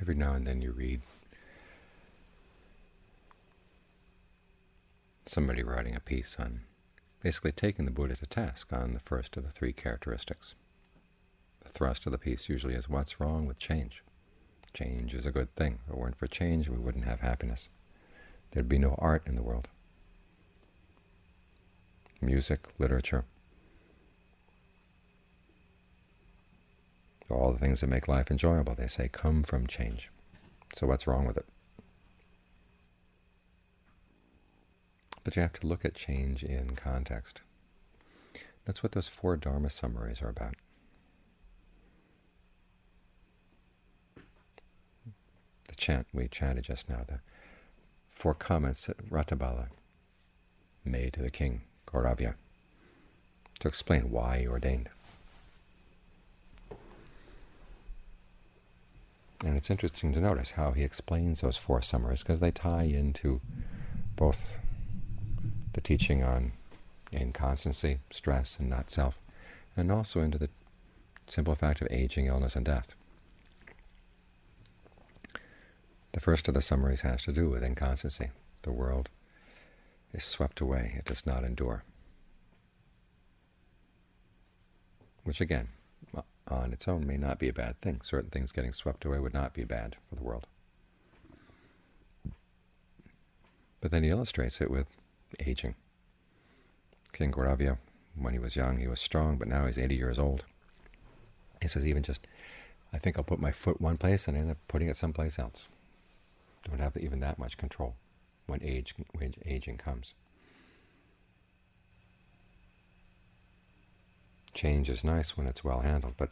Every now and then you read somebody writing a piece on basically taking the Buddha to task on the first of the three characteristics. The thrust of the piece usually is what's wrong with change. Change is a good thing. If it weren't for change, we wouldn't have happiness. There'd be no art in the world. Music, literature, all the things that make life enjoyable, they say, come from change. So what's wrong with it? But you have to look at change in context. That's what those four Dharma summaries are about. The chant we chanted just now, the four comments that Ratthapala made to the king, Koravya, to explain why he ordained. And it's interesting to notice how he explains those four summaries because they tie into both the teaching on inconstancy, stress, and not self, and also into the simple fact of aging, illness, and death. The first of the summaries has to do with inconstancy. The world is swept away. It does not endure. Which again, on its own may not be a bad thing. Certain things getting swept away would not be bad for the world. But then he illustrates it with aging. King Koravya, when he was young, he was strong, but now he's 80 years old. He says, even just, I think I'll put my foot one place and end up putting it someplace else. Don't have even that much control when age when aging comes. Change is nice when it's well handled, but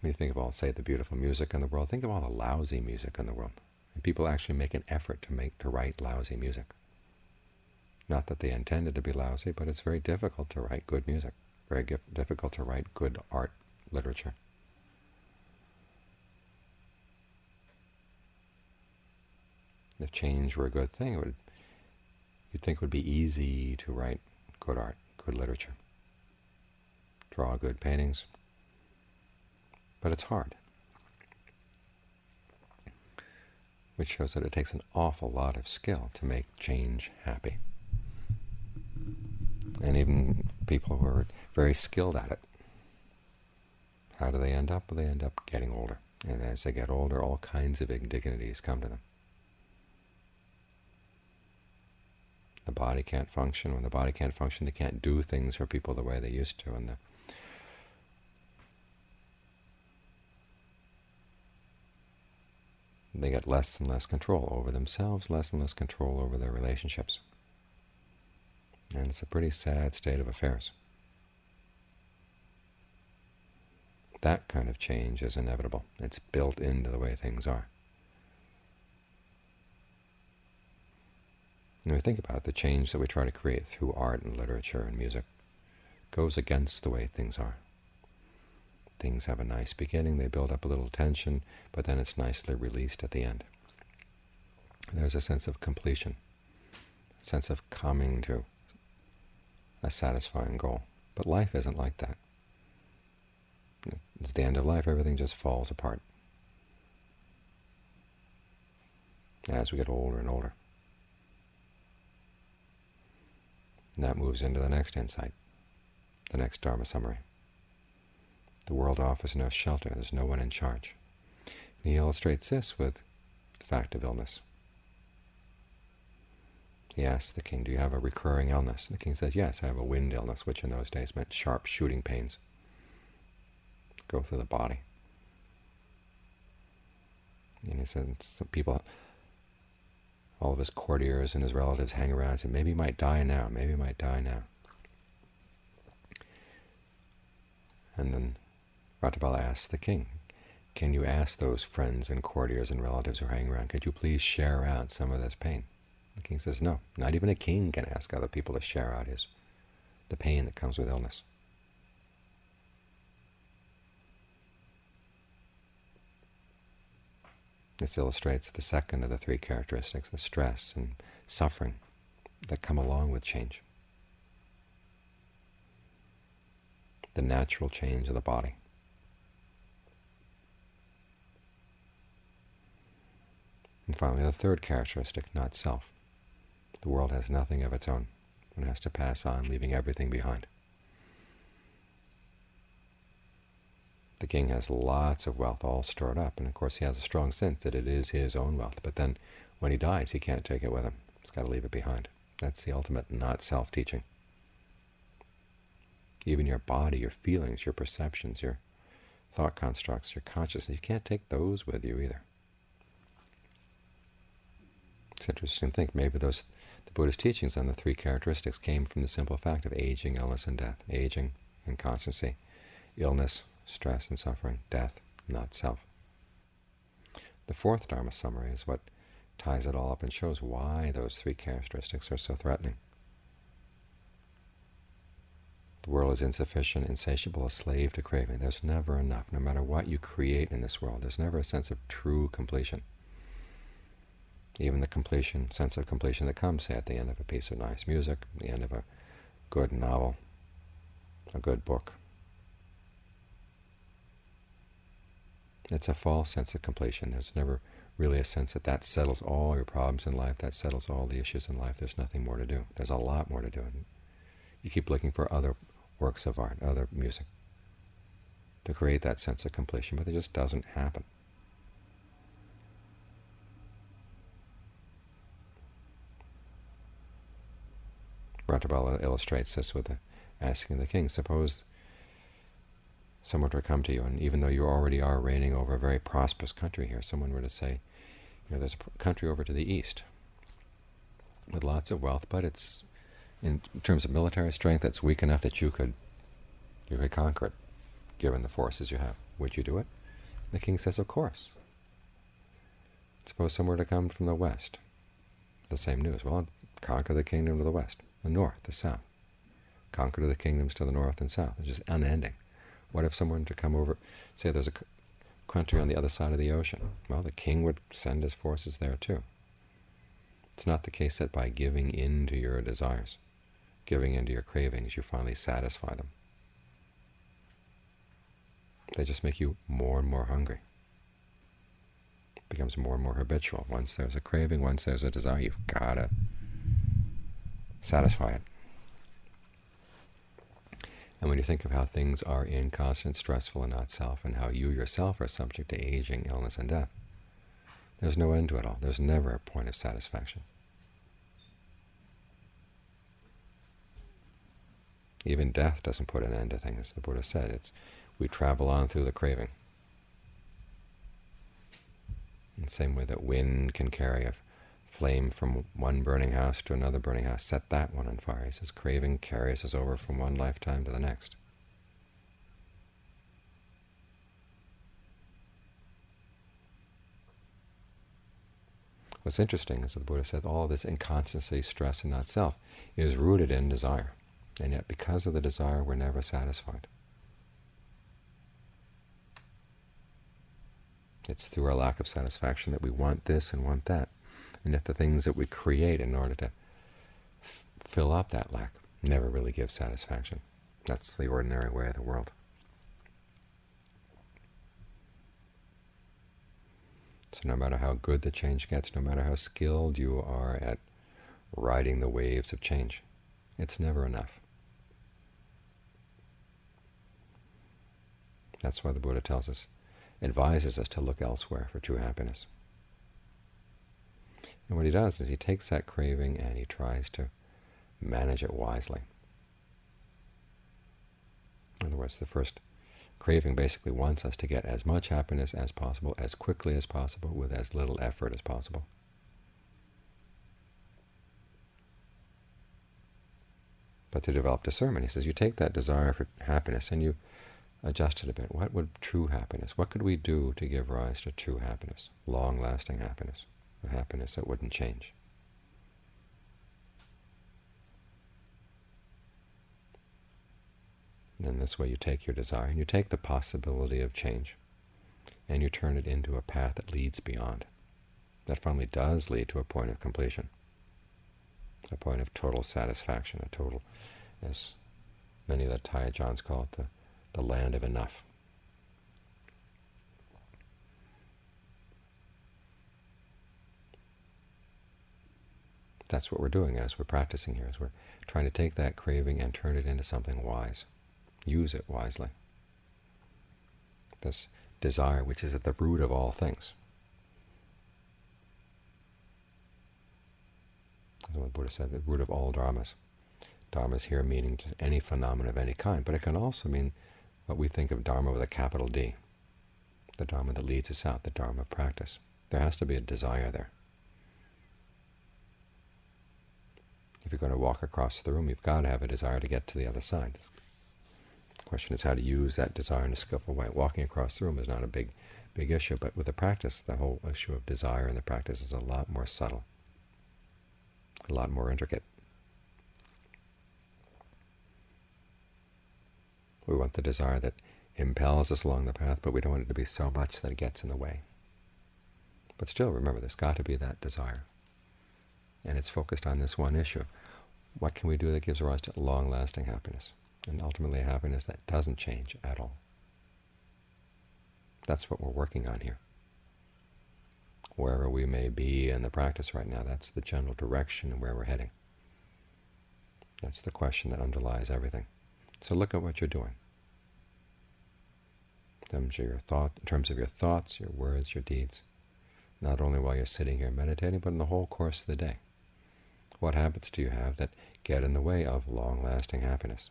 when you think of all, say, the beautiful music in the world, think of all the lousy music in the world. And people actually make an effort to make to write lousy music. Not that they intended to be lousy, but it's very difficult to write good music, very difficult to write good art literature. If change were a good thing, it would you'd think it would be easy to write good art, good literature, draw good paintings, but it's hard. Which shows that it takes an awful lot of skill to make change happy. And even people who are very skilled at it, how do they end up? Well, they end up getting older. And as they get older, all kinds of indignities come to them. The body can't function. When the body can't function, they can't do things for people the way they used to. And the they get less and less control over themselves, less and less control over their relationships. And it's a pretty sad state of affairs. That kind of change is inevitable. It's built into the way things are. And we think about the change that we try to create through art and literature and music goes against the way things are. Things have a nice beginning, they build up a little tension, but then it's nicely released at the end. There's a sense of completion, a sense of coming to a satisfying goal. But life isn't like that. It's the end of life, everything just falls apart as we get older and older. And that moves into the next insight, the next Dharma summary. The world offers no shelter, there's no one in charge. And he illustrates this with the fact of illness. He asks the king, do you have a recurring illness? And the king says, yes, I have a wind illness, which in those days meant sharp shooting pains. Go through the body. And he said, some people all of his courtiers and his relatives hang around and say, maybe he might die now, maybe he might die now. And then Ratthapala asks the king, can you ask those friends and courtiers and relatives who hanging around, could you please share out some of this pain? The king says, no, not even a king can ask other people to share out his the pain that comes with illness. This illustrates the second of the three characteristics, the stress and suffering that come along with change. The natural change of the body. And finally, the third characteristic, not self. The world has nothing of its own and has to pass on, leaving everything behind. The king has lots of wealth all stored up, and of course he has a strong sense that it is his own wealth. But then when he dies, he can't take it with him. He's got to leave it behind. That's the ultimate not self-teaching. Even your body, your feelings, your perceptions, your thought constructs, your consciousness, you can't take those with you either. It's interesting to think maybe those the Buddha's teachings on the three characteristics came from the simple fact of aging, illness, and death. Aging, inconstancy, illness, stress and suffering, death, not self. The fourth Dharma summary is what ties it all up and shows why those three characteristics are so threatening. The world is insufficient, insatiable, a slave to craving. There's never enough. No matter what you create in this world, there's never a sense of true completion. Even the completion, sense of completion that comes, say, at the end of a piece of nice music, the end of a good novel, a good book, It's a false sense of completion. There's never really a sense that that settles all your problems in life, that settles all the issues in life. There's nothing more to do. There's a lot more to do. And You keep looking for other works of art, other music, to create that sense of completion, but it just doesn't happen. Ratthapala illustrates this with asking the king, suppose someone were to come to you, and even though you already are reigning over a very prosperous country here, someone were to say, you know, there's a country over to the east with lots of wealth, but it's in terms of military strength, it's weak enough that you could you could conquer it, given the forces you have. Would you do it? The king says, of course. Suppose someone were to come from the west. The same news. Well, conquer the kingdom of the west, the north, the south. Conquer the kingdoms to the north and south. It's just unending. What if someone to come over, say there's a country on the other side of the ocean? Well, the king would send his forces there too. It's not the case that by giving in to your desires, giving in to your cravings, you finally satisfy them. They just make you more and more hungry. It becomes more and more habitual. Once there's a craving, once there's a desire, you've got to satisfy it. And when you think of how things are inconstant, stressful, and not self, and how you yourself are subject to aging, illness, and death, there's no end to it all. There's never a point of satisfaction. Even death doesn't put an end to things. As the Buddha said, it's we travel on through the craving. In the same way that wind can carry a flame from one burning house to another burning house, set that one on fire. He says craving carries us over from one lifetime to the next. What's interesting is that the Buddha said all this inconstancy, stress, and not self is rooted in desire. And yet because of the desire, we're never satisfied. It's through our lack of satisfaction that we want this and want that and yet the things that we create in order to fill up that lack never really give satisfaction. That's the ordinary way of the world. So no matter how good the change gets, no matter how skilled you are at riding the waves of change, it's never enough. That's why the Buddha tells us, advises us to look elsewhere for true happiness. And what he does is he takes that craving and he tries to manage it wisely. In other words, the first craving basically wants us to get as much happiness as possible, as quickly as possible, with as little effort as possible. But to develop discernment, he says, you take that desire for happiness and you adjust it a bit. What would true happiness, what could we do to give rise to true happiness, long-lasting happiness? A happiness that wouldn't change. In this way you take your desire and you take the possibility of change and you turn it into a path that leads beyond. That finally does lead to a point of completion, a point of total satisfaction, a total, as many of the Thai Ajahns call it, the, the land of enough. That's what we're doing as we're practicing here, is we're trying to take that craving and turn it into something wise. Use it wisely. This desire, which is at the root of all things. As the Buddha said, the root of all dharmas. Dharmas here meaning just any phenomenon of any kind, but it can also mean what we think of dharma with a capital D, the dharma that leads us out, the dharma of practice. There has to be a desire there. If you're going to walk across the room, you've got to have a desire to get to the other side. The question is how to use that desire in a skillful way. Walking across the room is not a big, big issue, but with the practice, the whole issue of desire in the practice is a lot more subtle, a lot more intricate. We want the desire that impels us along the path, but we don't want it to be so much that it gets in the way. But still, remember, there's got to be that desire. And it's focused on this one issue. What can we do that gives rise to long-lasting happiness? And ultimately happiness that doesn't change at all. That's what we're working on here. Wherever we may be in the practice right now, that's the general direction and where we're heading. That's the question that underlies everything. So look at what you're doing. In terms of your thought, in terms of your thoughts, your words, your deeds, not only while you're sitting here meditating, but in the whole course of the day. What habits do you have that get in the way of long-lasting happiness?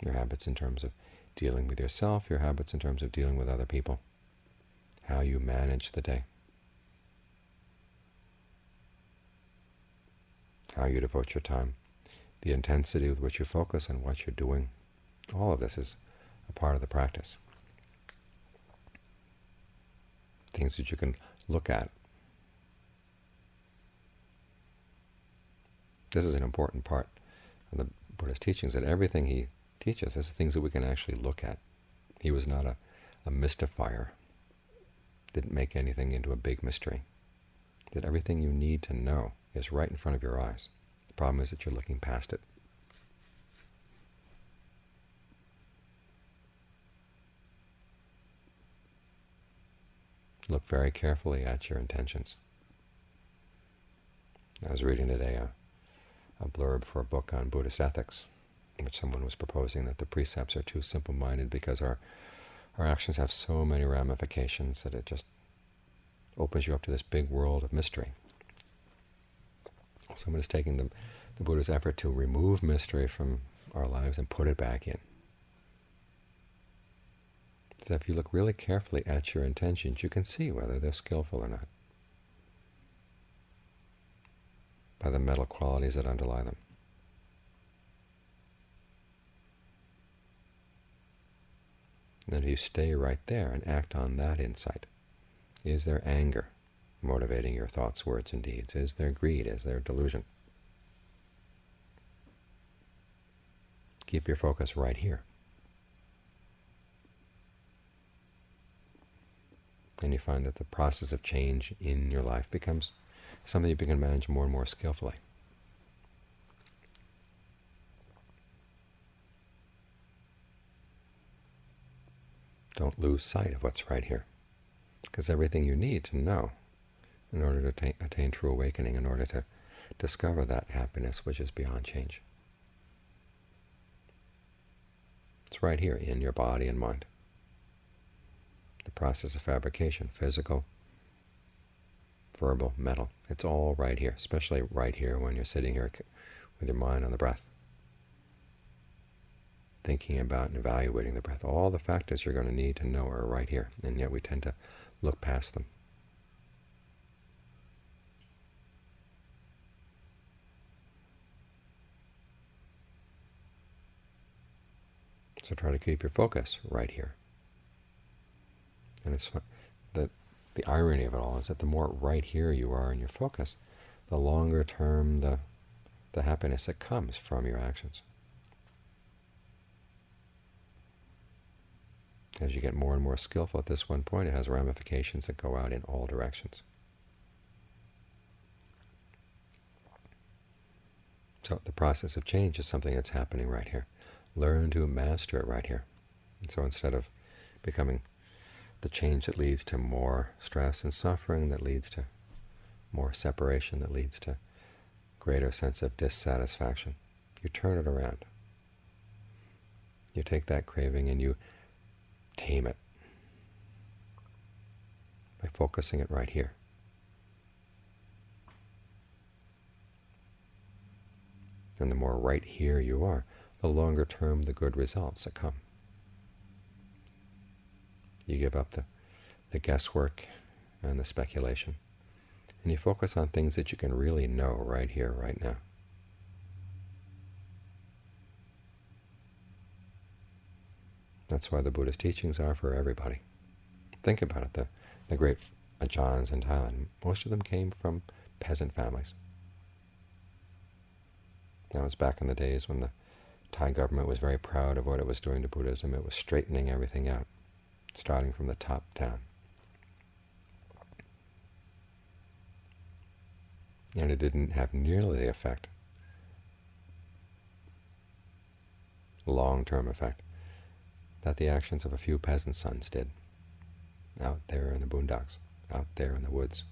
Your habits in terms of dealing with yourself, your habits in terms of dealing with other people, how you manage the day, how you devote your time, the intensity with which you focus on what you're doing. All of this is a part of the practice. Things that you can look at This is an important part of the Buddha's teachings, that everything he teaches is things that we can actually look at. He was not a, a mystifier, didn't make anything into a big mystery. That everything you need to know is right in front of your eyes. The problem is that you're looking past it. Look very carefully at your intentions. I was reading today a a blurb for a book on Buddhist ethics, which someone was proposing that the precepts are too simple-minded because our our actions have so many ramifications that it just opens you up to this big world of mystery. Someone is taking the, the Buddha's effort to remove mystery from our lives and put it back in. So if you look really carefully at your intentions, you can see whether they're skillful or not. By the metal qualities that underlie them. And then if you stay right there and act on that insight, is there anger motivating your thoughts, words, and deeds? Is there greed? Is there delusion? Keep your focus right here. And you find that the process of change in your life becomes something you can manage more and more skillfully. Don't lose sight of what's right here, because everything you need to know in order to attain, attain true awakening, in order to discover that happiness which is beyond change. It's right here in your body and mind. The process of fabrication, physical, verbal, mental. It's all right here, especially right here when you're sitting here with your mind on the breath. Thinking about and evaluating the breath. All the factors you're going to need to know are right here, and yet we tend to look past them. So try to keep your focus right here. And it's that the irony of it all is that the more right here you are in your focus, the longer term the, the happiness that comes from your actions. As you get more and more skillful at this one point, it has ramifications that go out in all directions. So the process of change is something that's happening right here. Learn to master it right here. And so instead of becoming the change that leads to more stress and suffering, that leads to more separation that leads to greater sense of dissatisfaction. You turn it around. You take that craving and you tame it by focusing it right here. And the more right here you are, the longer term the good results that come. You give up the, the guesswork and the speculation, and you focus on things that you can really know right here, right now. That's why the Buddhist teachings are for everybody. Think about it. The, the great Ajahns in Thailand, most of them came from peasant families. That was back in the days when the Thai government was very proud of what it was doing to Buddhism. It was straightening everything out, starting from the top down. And it didn't have nearly the effect, long-term effect, that the actions of a few peasant sons did out there in the boondocks, out there in the woods,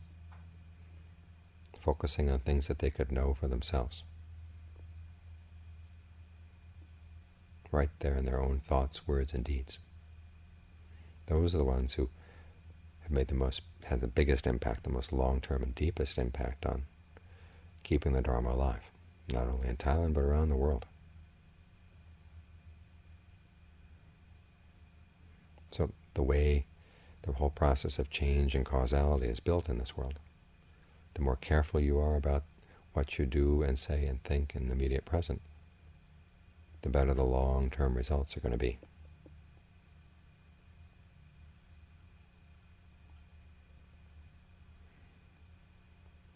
focusing on things that they could know for themselves. Right there in their own thoughts, words, and deeds. Those are the ones who have made the most, had the biggest impact, the most long-term and deepest impact on keeping the Dharma alive, not only in Thailand but around the world. So the way the whole process of change and causality is built in this world, the more careful you are about what you do and say and think in the immediate present, the better the long-term results are going to be.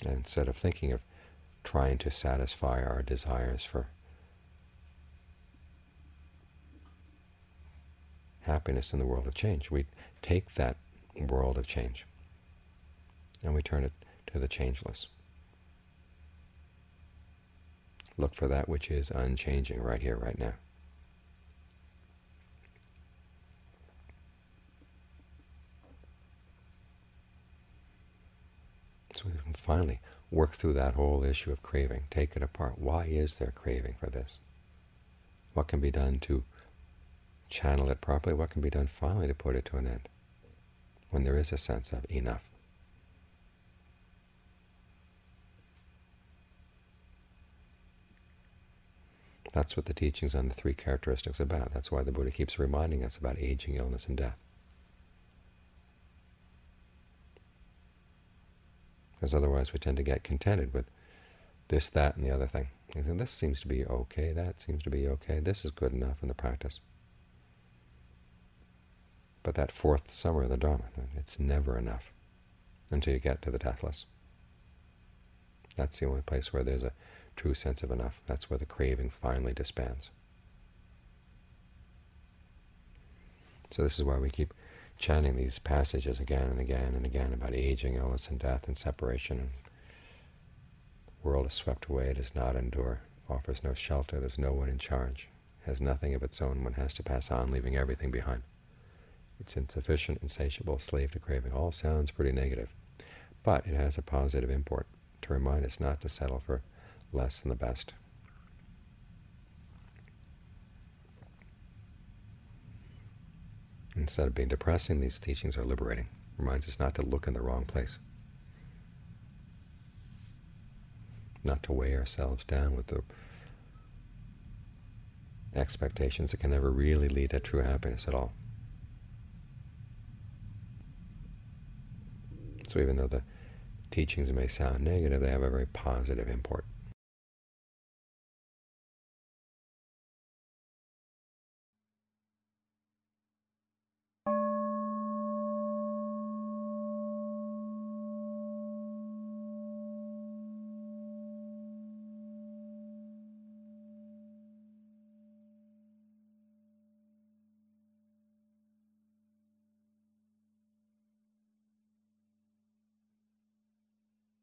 Instead of thinking of trying to satisfy our desires for happiness in the world of change. We take that world of change and we turn it to the changeless. Look for that which is unchanging right here, right now. So we can finally work through that whole issue of craving, take it apart. Why is there craving for this? What can be done to channel it properly, what can be done finally to put it to an end when there is a sense of enough. That's what the teachings on the three characteristics about. That's why the Buddha keeps reminding us about aging, illness, and death. Because otherwise we tend to get contented with this, that, and the other thing. this seems to be okay, that seems to be okay, this is good enough in the practice. But that fourth summer of the Dharma, it's never enough until you get to the deathless. That's the only place where there's a true sense of enough. That's where the craving finally disbands. So this is why we keep chanting these passages again and again and again about aging, illness, and death and separation. And the world is swept away, it does not endure, offers no shelter, there's no one in charge, has nothing of its own, one has to pass on, leaving everything behind. It's insufficient, insatiable, slave to craving. All sounds pretty negative. But it has a positive import to remind us not to settle for less than the best. Instead of being depressing, these teachings are liberating. Reminds us not to look in the wrong place. Not to weigh ourselves down with the expectations that can never really lead to true happiness at all. So even though the teachings may sound negative, they have a very positive import.